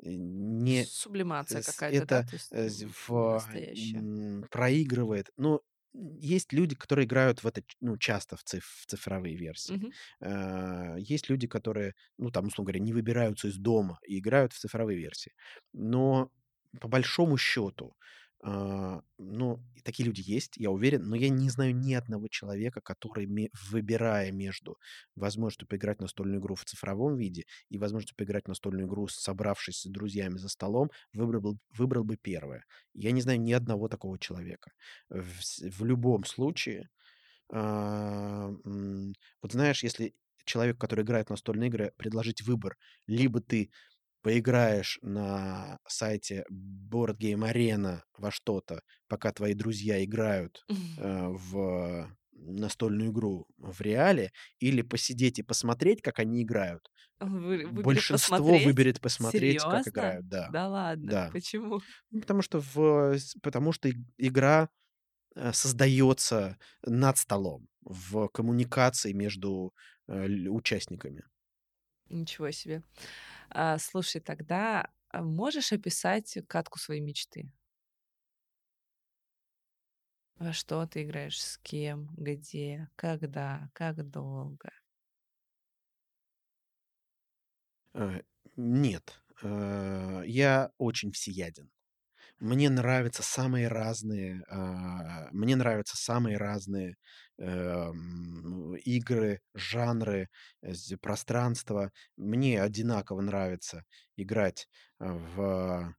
не Сублимация какая-то, да, это, э, не в настоящая. проигрывает. Но есть люди, которые играют в это ну, часто в циф в цифровые версии. А, есть люди, которые, ну, там, условно говоря, не выбираются из дома и играют в цифровые версии. Но по большому счету, ну, и такие люди есть, я уверен, но я не знаю ни одного человека, который, выбирая между возможностью поиграть в настольную игру в цифровом виде и возможностью поиграть в настольную игру, собравшись с друзьями за столом, выбрал бы выбрал бы 1. Я не знаю ни одного такого человека. В в любом случае, а, вот знаешь, если человеку, который играет в настольные игры, предложить выбор: либо ты поиграешь на сайте Board Game Arena во что-то, пока твои друзья играют, э, в настольную игру в реале, или посидеть и посмотреть, как они играют, Вы выберет большинство посмотреть? выберет посмотреть, как Серьезно? играют. Да, Да ладно? да. Почему? Ну, потому что в потому что игра, э, создаётся над столом, в коммуникации между, э, участниками. Ничего себе. А, слушай, тогда, а, можешь описать катку своей мечты? Во что ты играешь, с кем, где, когда, как долго? Э, нет, э, я очень всеяден. Мне нравятся самые разные, а, мне нравятся самые разные, эм, игры, жанры, з пространства. Мне одинаково нравится играть в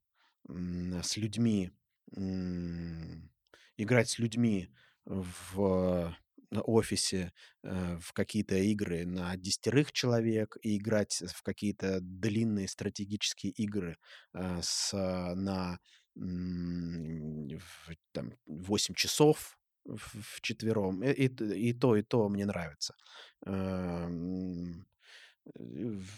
с людьми, играть с людьми в офисе, э, в какие-то игры на десятерых человек и играть в какие-то длинные стратегические игры, а, с на, м, в там 8 часов в вчетвером. Э, и т и то, и то мне нравится. Эм, в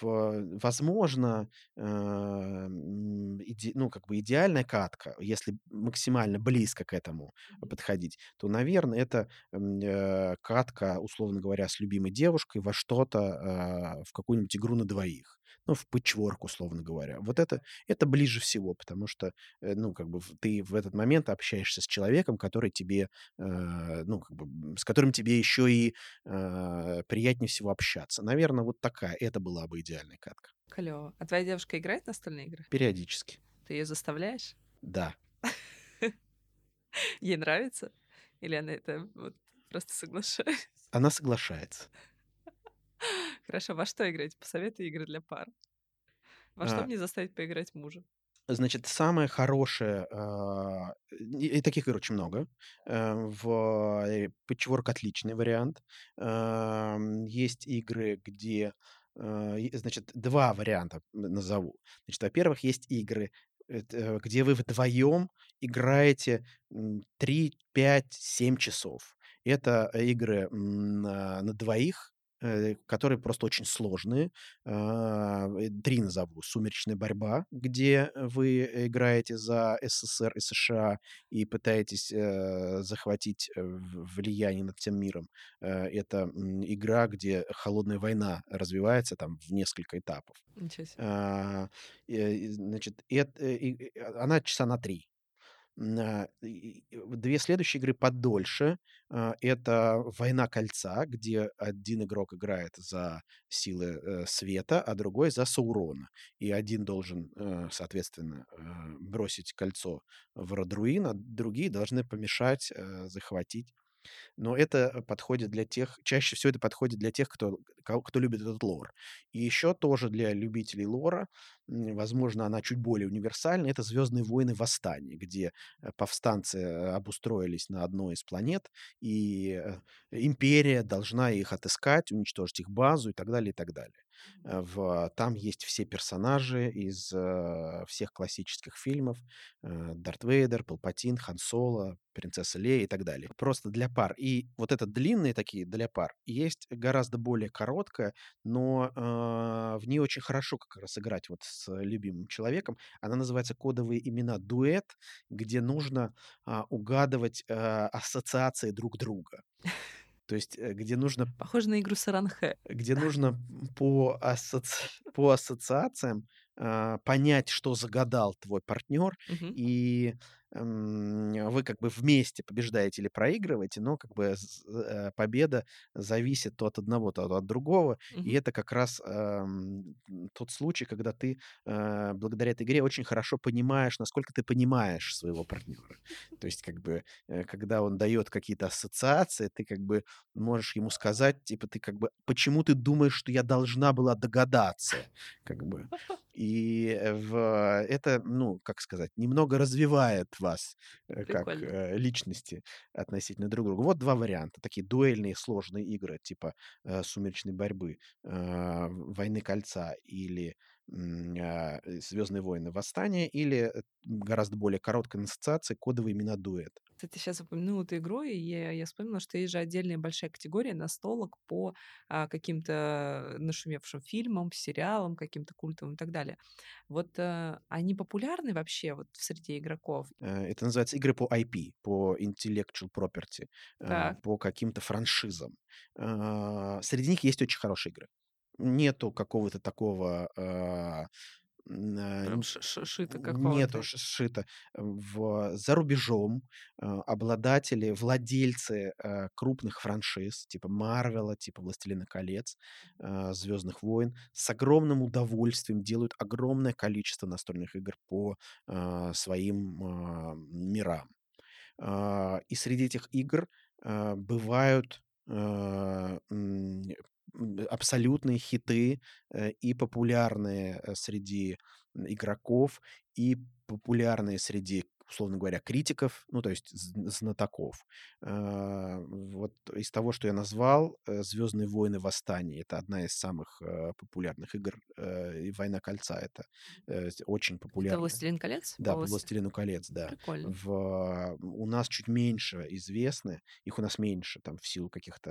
в возможно, иде ну, как бы идеальная катка, если максимально близко к этому подходить, то, наверно, это, э, катка, условно говоря, с любимой девушкой во что-то, в какую-нибудь игру на двоих. Ну, в Patchwork, условно говоря. Вот это это ближе всего, потому что, э, ну, как бы ты в этот момент общаешься с человеком, который тебе, э, ну, как бы, с которым тебе ещё и, а, приятнее всего общаться. Наверно, вот такая, это была бы идеальная катка. Клёво. А твоя девушка играет в настольные игры? Периодически. Ты её заставляешь? Да. Ей нравится? Или она это вот просто соглашается? Она соглашается. Хорошо, во что играете? Посоветуй игры для пар. Во что А мне заставить поиграть мужа? Значит, самое хорошее, а, и таких игр очень много. Э, в э, Patchwork- отличный вариант. Ам, есть игры, где, и, значит, 2 варианта назову. Значит, во-первых, есть игры, э, где вы вдвоем играете, м, 3, 5, 7 часов. Это игры, на двоих, э, которые просто очень сложные. А, э, 3 назову: "Сумеречная борьба", где вы играете за СССР и США и пытаетесь, э, захватить влияние над всем миром. Э, это, игра, где холодная война развивается там в несколько этапов. А, э, значит, эт и и она часа на 3. А, 2 следующие игры подольше. А, это "Война Кольца", где 1 игрок играет за силы, э, света, а другой за Саурона. И 1 должен, э, соответственно, э, бросить кольцо в рот руин, а другие должны помешать, захватить. Но это подходит для тех чаще всего это подходит для тех, кто кто любит этот лор. И еще тоже для любителей лора, возможно, она чуть более универсальна. Это "Звездные войны. Восстание", где, э, повстанцы, э, обустроились на одной из планет, и, э, империя должна их отыскать, уничтожить их базу и так далее, и так далее. Э, в там есть все персонажи из, э, всех классических фильмов: э, Дарт Вейдер, Палпатин, Хан Соло, принцесса Лея и так далее. Просто для пар. И вот это длинные такие для пар. Есть гораздо более короткая, но, э, в ней очень хорошо как раз играть вот с любимым человеком. Она называется "Кодовые имена Дуэт", где нужно, а, угадывать, э, ассоциации друг друга. То есть, э, где нужно Похоже на игру Саранхэ. где нужно, по асоци по ассоциациям, а, понять, что загадал твой партнер, Мгм. и, вы как бы вместе побеждаете или проигрываете, но как бы э, победа зависит то от одного, то от другого. И Мгм. это как раз, ам, тот случай, когда ты, э, благодаря этой игре очень хорошо понимаешь, насколько ты понимаешь своего партнера. То есть как бы, э, когда он дает какие-то ассоциации, ты как бы можешь ему сказать, типа, ты как бы: "Почему ты думаешь, что я должна была догадаться?" Как бы. И, э, в это, ну, как сказать, немного развивает вас, э, как, Прикольно. э, личности относительно друг друга. Вот 2 варианта. Такие дуэльные сложные игры типа, э, "Сумеречной борьбы", "Войны Кольца" или, "Звездные войны. Восстание", или, гораздо более короткая ассоциация "Кодовые имена Дуэт". Ты щас упомянул эту игру, и я я вспомнила, что есть же отдельная большая категория настолок по, а, каким-то нашумевшим фильмам, сериалам, каким-то культовым и так далее. Вот, э, они популярны вообще вот в среде игроков? Э, это называется игры по IP, по intellectual property, э, Так. по каким-то франшизам. А, среди них есть очень хорошие игры. Нету какого-то такого, а, а, Прям ш ш шито нету какого-то. ш шито. В за рубежом, а, обладатели, владельцы, э, крупных франшиз типа "Марвела", типа "Властелина колец", "Звездных войн" с огромным удовольствием делают огромное количество настольных игр по, своим, мирам. И среди этих игр, бывают, абсолютные хиты, э, и популярные, э, среди игроков, и популярные среди, условно говоря, критиков, ну, то есть зн знатоков. А, вот из того, что я назвал, э, "Звездные войны. Восстание"- это одна из самых, э, популярных игр, э, и "Война Кольца"- это, э, очень Это популярная. "Властелин колец"? Да, по власт "Властелину колец", да. Прикольно. В у нас чуть меньше известны, их у нас меньше там в силу каких-то,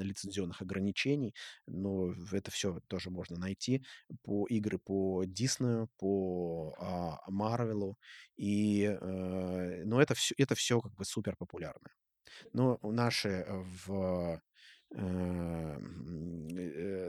лицензионных ограничений, но это всё тоже можно найти. По игры по Диснею, по, Марвелу, и, э, но это всё это всё как бы супер популярно. Но наши, э, в э,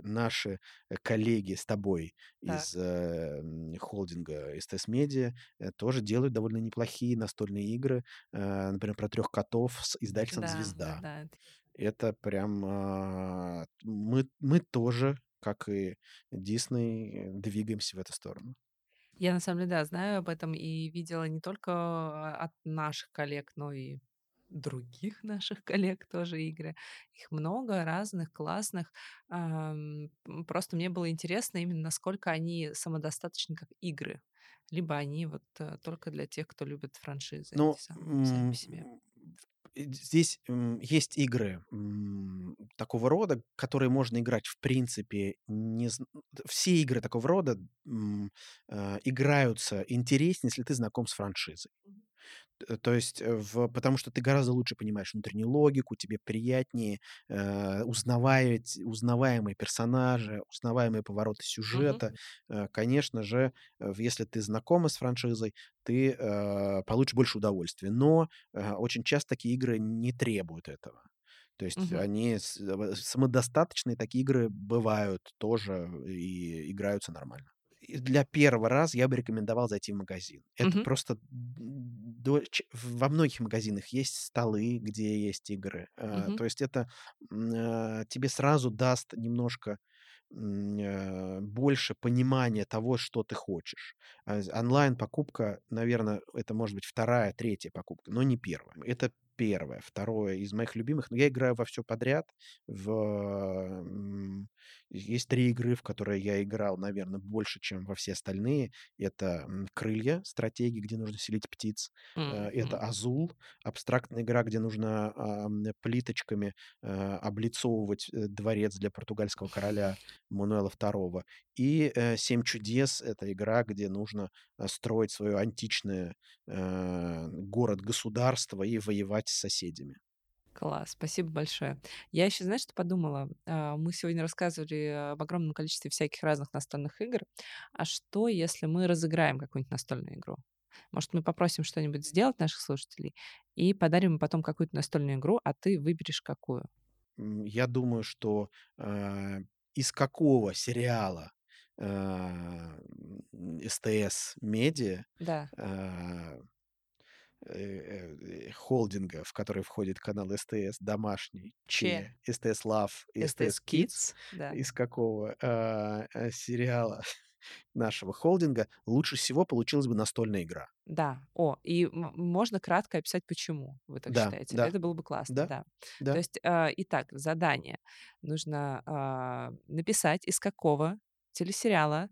наши коллеги с тобой Так. из, э, холдинга Media, э, тоже делают довольно неплохие настольные игры. Э, например, про "Трёх котов" с издательством Да, "Звезда". да-да, это Это прям, а, мы мы тоже, как и Дисней, двигаемся в эту сторону. Я на самом деле, да, знаю об этом и видела не только, а, от наших коллег, но и других наших коллег тоже игры. Их много разных, классных. Ам, просто мне было интересно именно, насколько они самодостаточны как игры, либо они вот, э, только для тех, кто любит франшизы Ну, эти самые сами по себе. Здесь, есть игры, такого рода, которые можно играть в принципе не все игры такого рода, а, играются интереснее, если ты знаком с франшизой. Т то есть, э, в потому что ты гораздо лучше понимаешь внутреннюю логику, тебе приятнее, э, узнаваять узнаваемые персонажи, узнаваемые повороты сюжета. Э, конечно же, э, если ты знакома с франшизой, ты, э, получишь больше удовольствия. Но, э, очень часто такие игры не требуют этого. То есть Мгм. они самодостаточные такие игры бывают тоже и играются нормально. Для первого раза я бы рекомендовал зайти в магазин. Это Мгм. просто до во многих магазинах есть столы, где есть игры. Мгм. то есть это, а, тебе сразу даст немножко, а, больше понимания того, что ты хочешь. Онлайн-покупка, наверно, это может быть 2, 3 покупка, но не 1. Это первое. Второе из моих любимых, но я играю во все подряд. В, есть три игры, в которые я играл, наверное, больше, чем во все остальные. Это «Крылья», стратегии, где нужно селить птиц. Э, Это. «Азул», абстрактная игра, где нужно а, плиточками э, облицовывать э, дворец для португальского короля Мануэла II. И «Семь чудес» — это игра, где нужно строить свое античное город-государство и воевать с соседями. Класс, спасибо большое. Я еще, знаешь, что подумала? А, Мы сегодня рассказывали об огромном количестве всяких разных настольных игр. А что, если мы разыграем какую-нибудь настольную игру? Может, мы попросим что-нибудь сделать наших слушателей и подарим им потом какую-то настольную игру, а ты выберешь какую? Я думаю, что э, из какого сериала э, СТС Медиа Да. э, холдинга, в который входит канал СТС домашний, Че? Че, СТС Лав СТС Kids? Да. из какого э, э, сериала нашего холдинга лучше всего получилась бы настольная игра. Да. О, и можно кратко описать, почему вы так Да, считаете. да, Это было бы классно, да, да. То да. есть, а, итак, задание. Нужно а, написать, из какого телесериала а,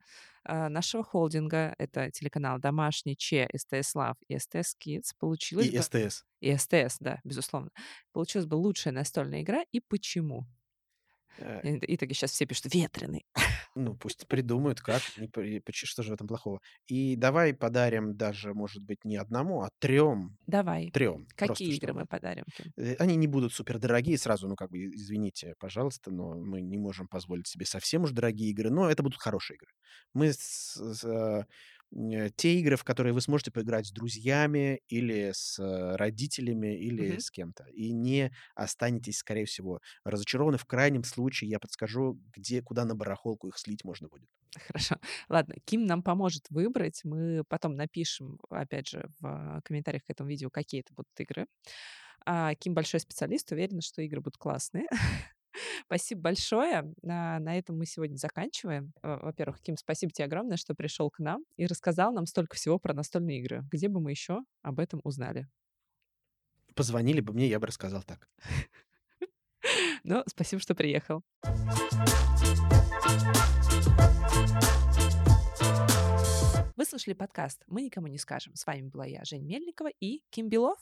нашего холдинга, это телеканал «Домашний», ЧЕ, СТС Лав и СТС Kids, получилась И бы... СТС. И СТС, да, безусловно. Получилась бы лучшая настольная игра и почему. Э, И итоге сейчас все пишут «Ветреный». Ну, пусть придумают, как, что же в этом плохого. И давай подарим даже, может быть, не одному, а трем. Давай. Трем. Какие игры мы подарим? Э, Они не будут супер дорогие сразу, ну, как бы, извините, пожалуйста, но мы не можем позволить себе совсем уж дорогие игры, но это будут хорошие игры. Мы с- с, э, те игры, в которые вы сможете поиграть с друзьями или с э, родителями или Мгм. с кем-то. И не останетесь, скорее всего, разочарованы. В крайнем случае я подскажу, где, куда на барахолку их слить можно будет. Хорошо. Ладно, Ким нам поможет выбрать. Мы потом напишем, опять же, в комментариях к этому видео, какие это будут игры. А, Ким большой специалист, уверена, что игры будут классные. Спасибо большое. На, этом мы сегодня заканчиваем. Во- Во-первых, Ким, спасибо тебе огромное, что пришел к нам и рассказал нам столько всего про настольные игры. Где бы мы еще об этом узнали? Позвонили бы мне, я бы рассказал так. Но спасибо, что приехал. Вы слушали подкаст «Мы никому не скажем». С вами была я, Жень Мельникова и Ким Белов.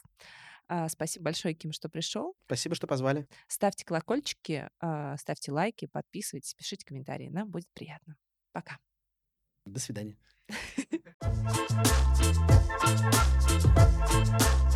А, Спасибо большое, Ким, что пришел. Спасибо, что позвали. Ставьте колокольчики, а, ставьте лайки, подписывайтесь, пишите комментарии. Нам будет приятно. Пока. До свидания.